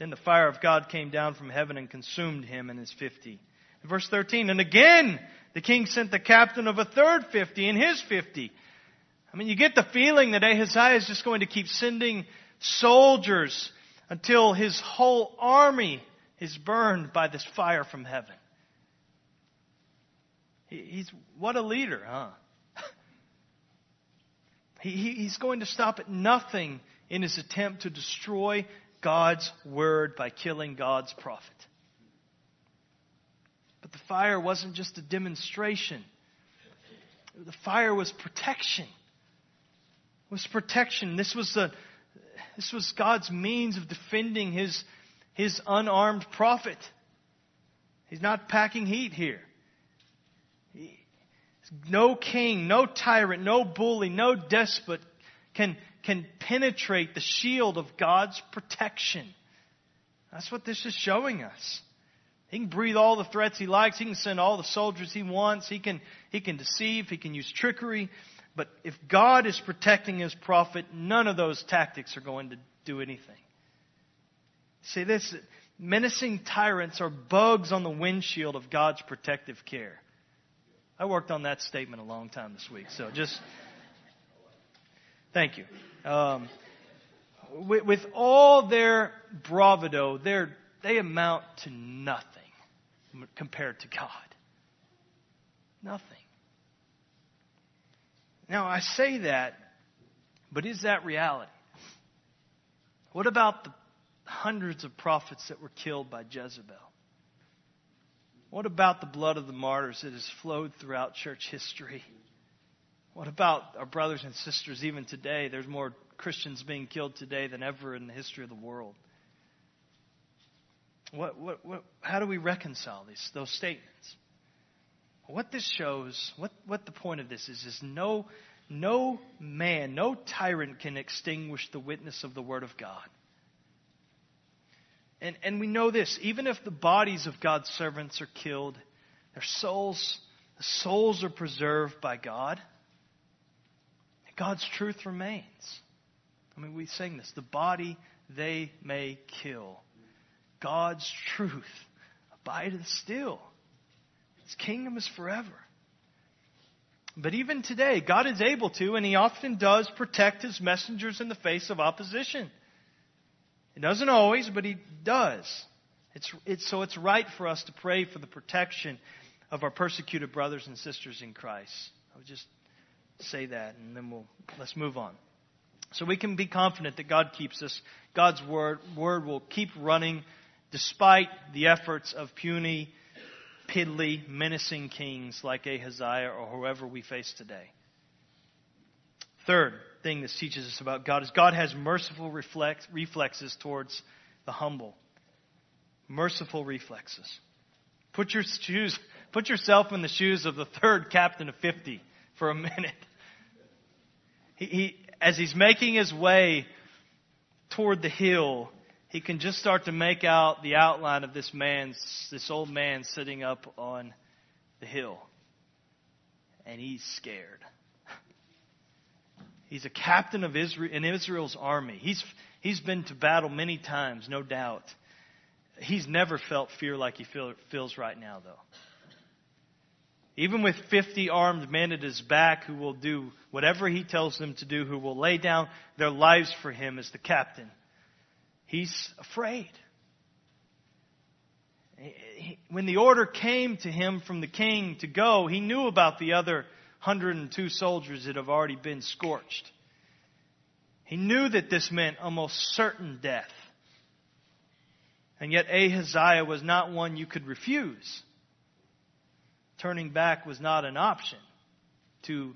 Then the fire of God came down from heaven and consumed him and his fifty. In verse 13, and again the king sent the captain of a third fifty and his fifty. I mean, you get the feeling that Ahaziah is just going to keep sending soldiers until his whole army is burned by this fire from heaven. He's what a leader, huh? he, he's going to stop at nothing in his attempt to destroy God's word by killing God's prophet. But the fire wasn't just a demonstration. The fire was protection. Was protection. This was the this was God's means of defending his, his unarmed prophet. He's not packing heat here. He, no king, no tyrant, no bully, no despot can, can penetrate the shield of God's protection. That's what this is showing us. He can breathe all the threats he likes. He can send all the soldiers he wants. He can, he can deceive. He can use trickery. But if God is protecting his prophet, none of those tactics are going to do anything. See this? Menacing tyrants are bugs on the windshield of God's protective care. I worked on that statement a long time this week, so just thank you. Um, with, with all their bravado, they amount to nothing compared to God. Nothing. Now, I say that, but is that reality? What about the hundreds of prophets that were killed by Jezebel? What about the blood of the martyrs that has flowed throughout church history? What about our brothers and sisters even today? There's more Christians being killed today than ever in the history of the world. What, what, what, how do we reconcile these, those statements? What this shows, what, what the point of this is, is no, no man, no tyrant can extinguish the witness of the Word of God. And, and we know this, even if the bodies of God's servants are killed, their souls, the souls are preserved by God. God's truth remains. I mean, we sing this the body they may kill. God's truth abideth still. His kingdom is forever. But even today, God is able to, and He often does, protect His messengers in the face of opposition. He doesn't always, but He does. It's, it's, so it's right for us to pray for the protection of our persecuted brothers and sisters in Christ. I would just say that, and then we'll let's move on. So we can be confident that God keeps us. God's word, word will keep running despite the efforts of puny piddly, menacing kings like Ahaziah or whoever we face today. Third thing this teaches us about God is God has merciful reflex, reflexes towards the humble. Merciful reflexes. Put your shoes, put yourself in the shoes of the third captain of 50 for a minute. He, he, as he's making his way toward the hill, he can just start to make out the outline of this man, this old man sitting up on the hill. And he's scared. He's a captain of Israel in Israel's army. He's he's been to battle many times, no doubt. He's never felt fear like he feel, feels right now, though. Even with 50 armed men at his back who will do whatever he tells them to do, who will lay down their lives for him as the captain, He's afraid. When the order came to him from the king to go, he knew about the other 102 soldiers that have already been scorched. He knew that this meant almost certain death. And yet Ahaziah was not one you could refuse. Turning back was not an option. To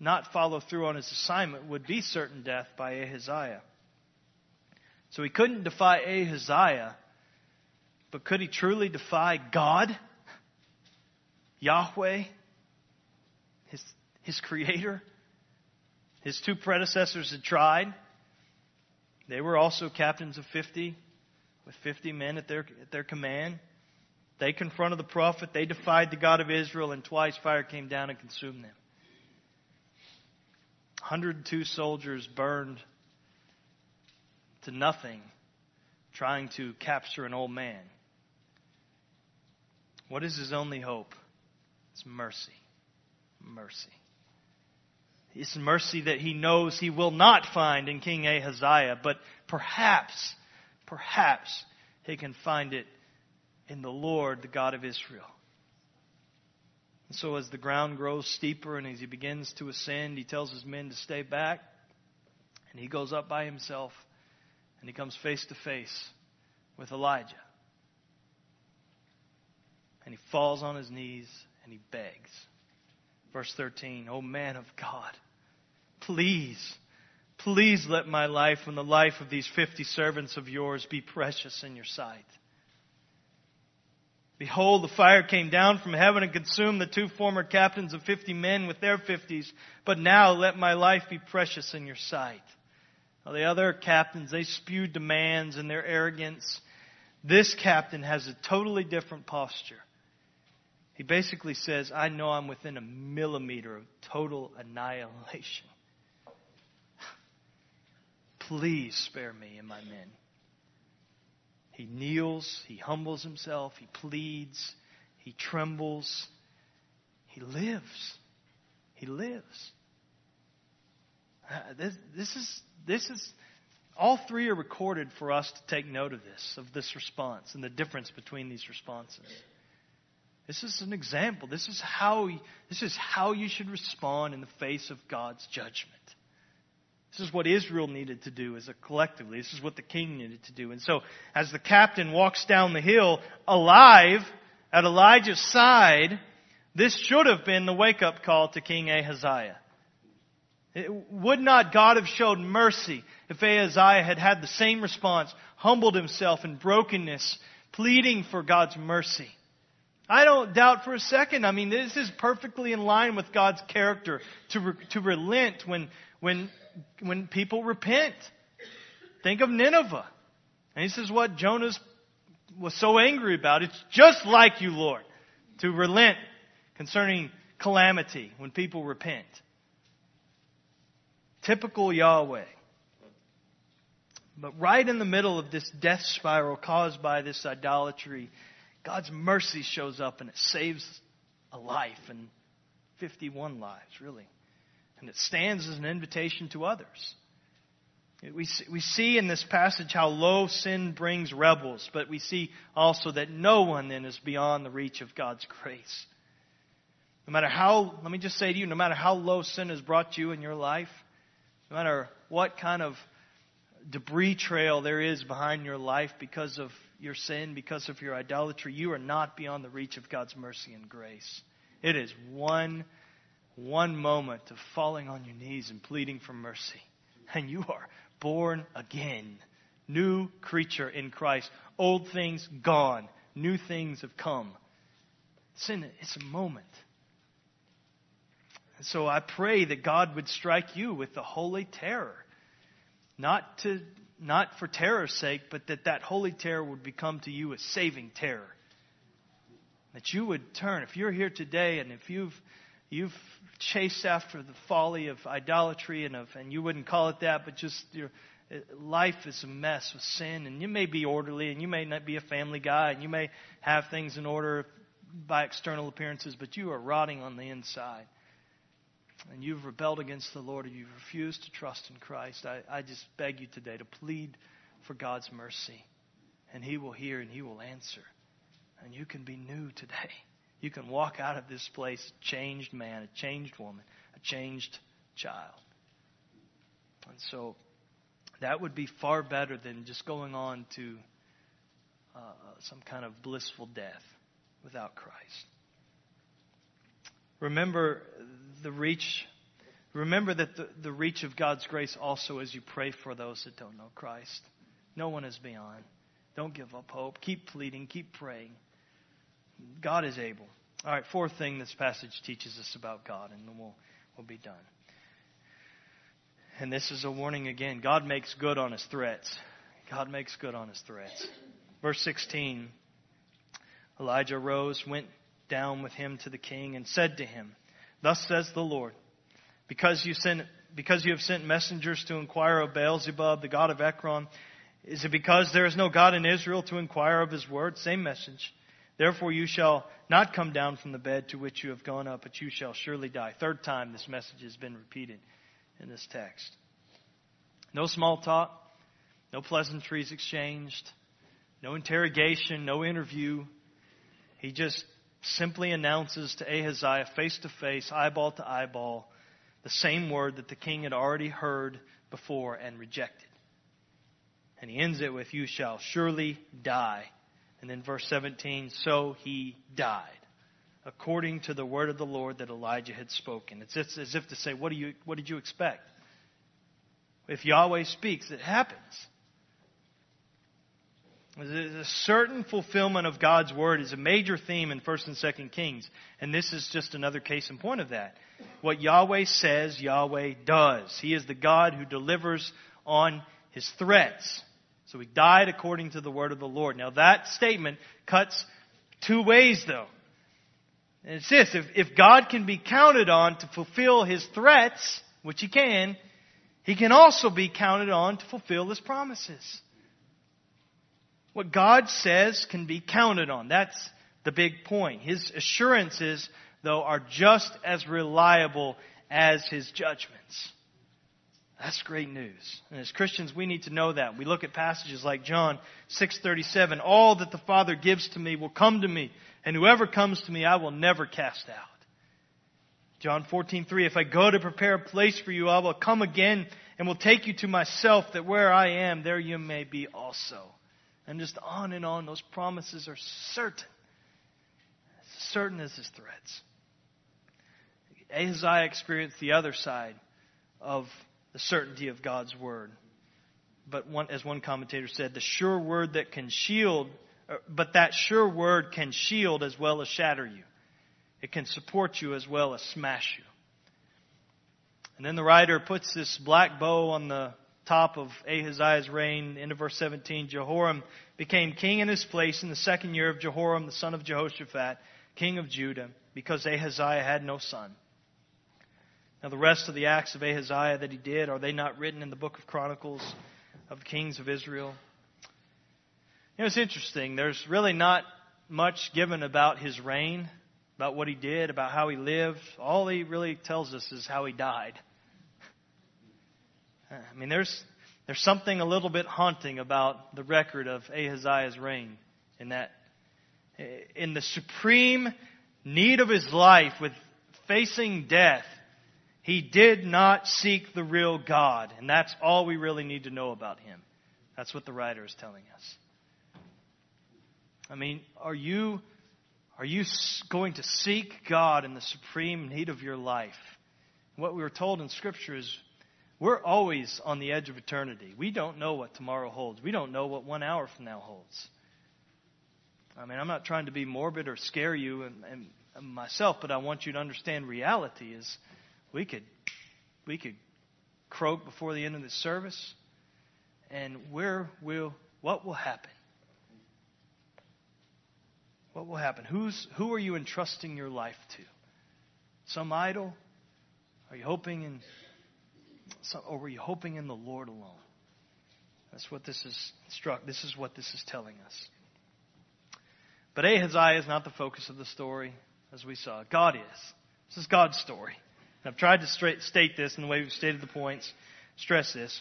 not follow through on his assignment would be certain death by Ahaziah. So he couldn't defy Ahaziah, but could he truly defy God? Yahweh? His, his creator? His two predecessors had tried. They were also captains of 50, with 50 men at their, at their command. They confronted the prophet. They defied the God of Israel, and twice fire came down and consumed them. 102 soldiers burned to nothing trying to capture an old man. What is his only hope? It's mercy. Mercy. It's mercy that he knows he will not find in King Ahaziah, but perhaps, perhaps he can find it in the Lord, the God of Israel. And so, as the ground grows steeper and as he begins to ascend, he tells his men to stay back. And he goes up by himself and he comes face to face with Elijah. And he falls on his knees and he begs. Verse 13, O man of God, please, please let my life and the life of these 50 servants of yours be precious in your sight. Behold, the fire came down from heaven and consumed the two former captains of fifty men with their fifties. But now let my life be precious in your sight. Now, the other captains, they spewed demands and their arrogance. This captain has a totally different posture. He basically says, I know I'm within a millimeter of total annihilation. Please spare me and my men. He kneels, he humbles himself, he pleads, he trembles. He lives. He lives. Uh, this, this, is, this is, all three are recorded for us to take note of this, of this response and the difference between these responses. This is an example. This is how, this is how you should respond in the face of God's judgment. This is what Israel needed to do as a collectively. This is what the king needed to do. And so, as the captain walks down the hill, alive, at Elijah's side, this should have been the wake up call to King Ahaziah. It, would not God have showed mercy if Ahaziah had had the same response, humbled himself in brokenness, pleading for God's mercy? I don't doubt for a second. I mean, this is perfectly in line with God's character to, re, to relent when, when when people repent. Think of Nineveh. And he says what Jonah was so angry about. It's just like you, Lord, to relent concerning calamity when people repent. Typical Yahweh. But right in the middle of this death spiral caused by this idolatry, God's mercy shows up and it saves a life and 51 lives, really. And it stands as an invitation to others. We, we see in this passage how low sin brings rebels, but we see also that no one then is beyond the reach of God's grace. No matter how, let me just say to you, no matter how low sin has brought you in your life, no matter what kind of debris trail there is behind your life because of your sin, because of your idolatry, you are not beyond the reach of God's mercy and grace. It is one one moment of falling on your knees and pleading for mercy, and you are born again. New creature in Christ. Old things gone. New things have come. Sin, it's a moment. And so I pray that God would strike you with the holy terror. Not to not for terror's sake, but that that holy terror would become to you a saving terror. That you would turn. If you're here today and if you've you've chased after the folly of idolatry and of and you wouldn't call it that but just your life is a mess with sin and you may be orderly and you may not be a family guy and you may have things in order by external appearances but you are rotting on the inside and you've rebelled against the Lord and you've refused to trust in Christ I, I just beg you today to plead for God's mercy and he will hear and he will answer and you can be new today you can walk out of this place a changed man, a changed woman, a changed child. And so that would be far better than just going on to uh, some kind of blissful death without Christ. Remember the reach. Remember that the, the reach of God's grace also as you pray for those that don't know Christ. No one is beyond. Don't give up hope. Keep pleading. Keep praying. God is able. All right, fourth thing this passage teaches us about God, and then we'll, we'll be done. And this is a warning again. God makes good on his threats. God makes good on his threats. Verse 16 Elijah rose, went down with him to the king, and said to him, Thus says the Lord, because you, sent, because you have sent messengers to inquire of Beelzebub, the god of Ekron, is it because there is no God in Israel to inquire of his word? Same message. Therefore you shall not come down from the bed to which you have gone up, but you shall surely die. Third time this message has been repeated in this text. No small talk, no pleasantries exchanged, no interrogation, no interview. He just simply announces to Ahaziah face to face, eyeball to eyeball, the same word that the king had already heard before and rejected. And he ends it with, You shall surely die. And then verse 17, So he died, according to the word of the Lord that Elijah had spoken. It's as if to say, What, do you, what did you expect? If Yahweh speaks, it happens. A certain fulfillment of God's word is a major theme in 1st and 2nd Kings, and this is just another case in point of that. What Yahweh says, Yahweh does. He is the God who delivers on his threats. So he died according to the word of the Lord. Now that statement cuts two ways though. And it's this, if, if God can be counted on to fulfill his threats, which he can, he can also be counted on to fulfill his promises. What God says can be counted on. That's the big point. His assurances, though, are just as reliable as his judgments. That's great news. And as Christians, we need to know that. We look at passages like John 6:37, all that the Father gives to me will come to me, and whoever comes to me I will never cast out. John 14:3, if I go to prepare a place for you, I will come again and will take you to myself that where I am there you may be also. And just on and on, those promises are certain. Certain as his threats. Ahaziah experienced the other side of the certainty of God's word. But one, as one commentator said, the sure word that can shield, uh, but that sure word can shield as well as shatter you. It can support you as well as smash you. And then the writer puts this black bow on the top of Ahaziah's reign, into verse 17, Jehoram became king in his place in the second year of Jehoram, the son of Jehoshaphat, king of Judah, because Ahaziah had no son. Now, the rest of the acts of Ahaziah that he did, are they not written in the book of Chronicles of the kings of Israel? You know, it's interesting. There's really not much given about his reign, about what he did, about how he lived. All he really tells us is how he died. I mean, there's, there's something a little bit haunting about the record of Ahaziah's reign in that, in the supreme need of his life with facing death, he did not seek the real God. And that's all we really need to know about him. That's what the writer is telling us. I mean, are you, are you going to seek God in the supreme need of your life? What we were told in Scripture is we're always on the edge of eternity. We don't know what tomorrow holds. We don't know what one hour from now holds. I mean, I'm not trying to be morbid or scare you and, and myself, but I want you to understand reality is we could we could croak before the end of the service, and where will what will happen? What will happen? Who's who are you entrusting your life to? Some idol? Are you hoping in so, or were you hoping in the Lord alone? That's what this is struck. This is what this is telling us. But Ahaziah is not the focus of the story, as we saw. God is. This is God's story. And I've tried to straight, state this in the way we've stated the points, stress this.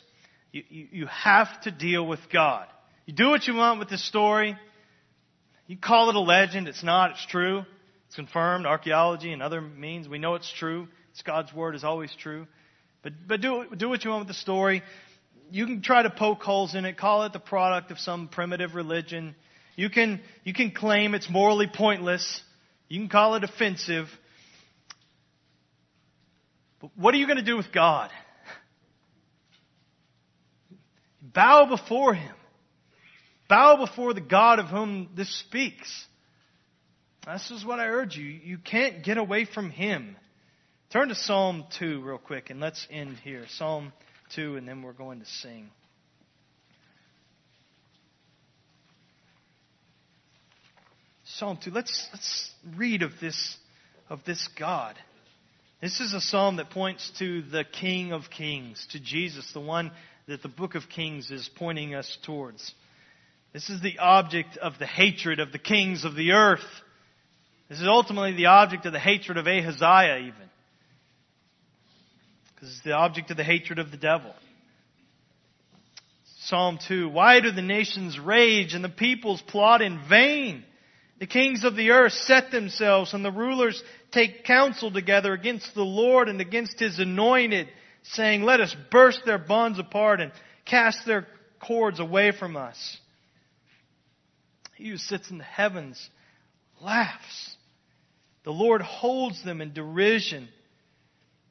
You, you, you have to deal with God. You do what you want with this story. You call it a legend. It's not. It's true. It's confirmed. Archaeology and other means. We know it's true. It's God's word is always true. But, but do, do what you want with the story. You can try to poke holes in it, call it the product of some primitive religion. You can, you can claim it's morally pointless. You can call it offensive. But what are you going to do with God? Bow before Him. Bow before the God of whom this speaks. This is what I urge you. You can't get away from Him. Turn to Psalm 2 real quick and let's end here. Psalm 2 and then we're going to sing. Psalm 2. Let's, let's read of this, of this God. This is a psalm that points to the King of Kings, to Jesus, the one that the book of Kings is pointing us towards. This is the object of the hatred of the kings of the earth. This is ultimately the object of the hatred of Ahaziah, even because it's the object of the hatred of the devil. Psalm 2 Why do the nations rage and the peoples plot in vain? The kings of the earth set themselves, and the rulers take counsel together against the Lord and against his anointed, saying, Let us burst their bonds apart and cast their cords away from us. He who sits in the heavens laughs. The Lord holds them in derision.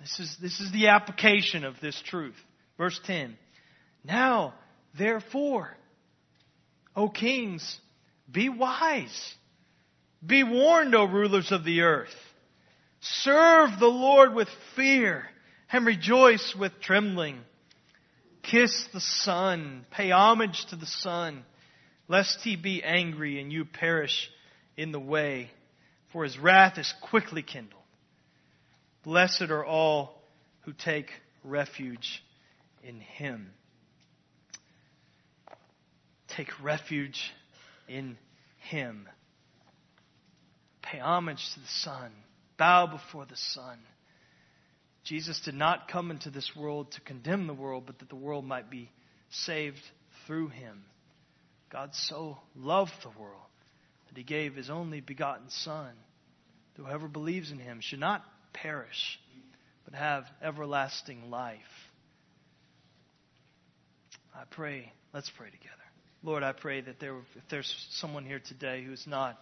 This is, this is the application of this truth. Verse 10. Now, therefore, O kings, be wise. Be warned, O rulers of the earth. Serve the Lord with fear and rejoice with trembling. Kiss the Son, pay homage to the Son, lest he be angry and you perish in the way, for his wrath is quickly kindled. Blessed are all who take refuge in him. Take refuge in Him. Pay homage to the Son. Bow before the Son. Jesus did not come into this world to condemn the world, but that the world might be saved through Him. God so loved the world that He gave His only begotten Son. Whoever believes in Him should not perish, but have everlasting life. I pray. Let's pray together. Lord, I pray that there, if there's someone here today who's not,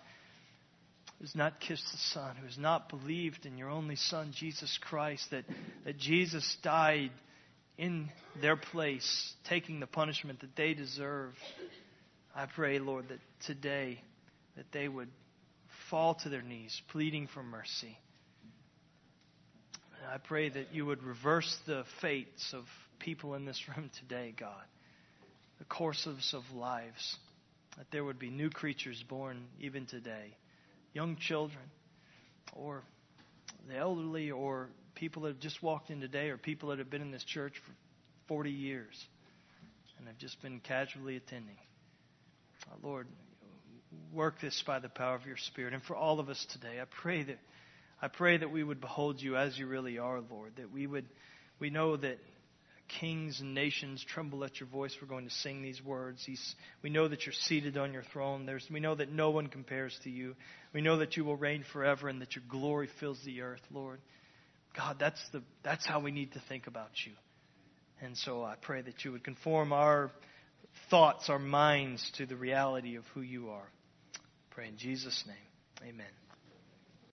who's not kissed the Son, who has not believed in your only Son, Jesus Christ, that, that Jesus died in their place, taking the punishment that they deserve, I pray, Lord, that today that they would fall to their knees, pleading for mercy. I pray that you would reverse the fates of people in this room today, God the courses of lives, that there would be new creatures born even today, young children, or the elderly, or people that have just walked in today, or people that have been in this church for 40 years and have just been casually attending. Lord, work this by the power of your Spirit. And for all of us today, I pray that I pray that we would behold you as you really are, Lord. That we would we know that kings and nations tremble at your voice. We're going to sing these words. He's, we know that you're seated on your throne. There's, we know that no one compares to you. We know that you will reign forever and that your glory fills the earth, Lord. God, that's, the, that's how we need to think about you. And so I pray that you would conform our thoughts, our minds to the reality of who you are. Pray in Jesus' name. Amen.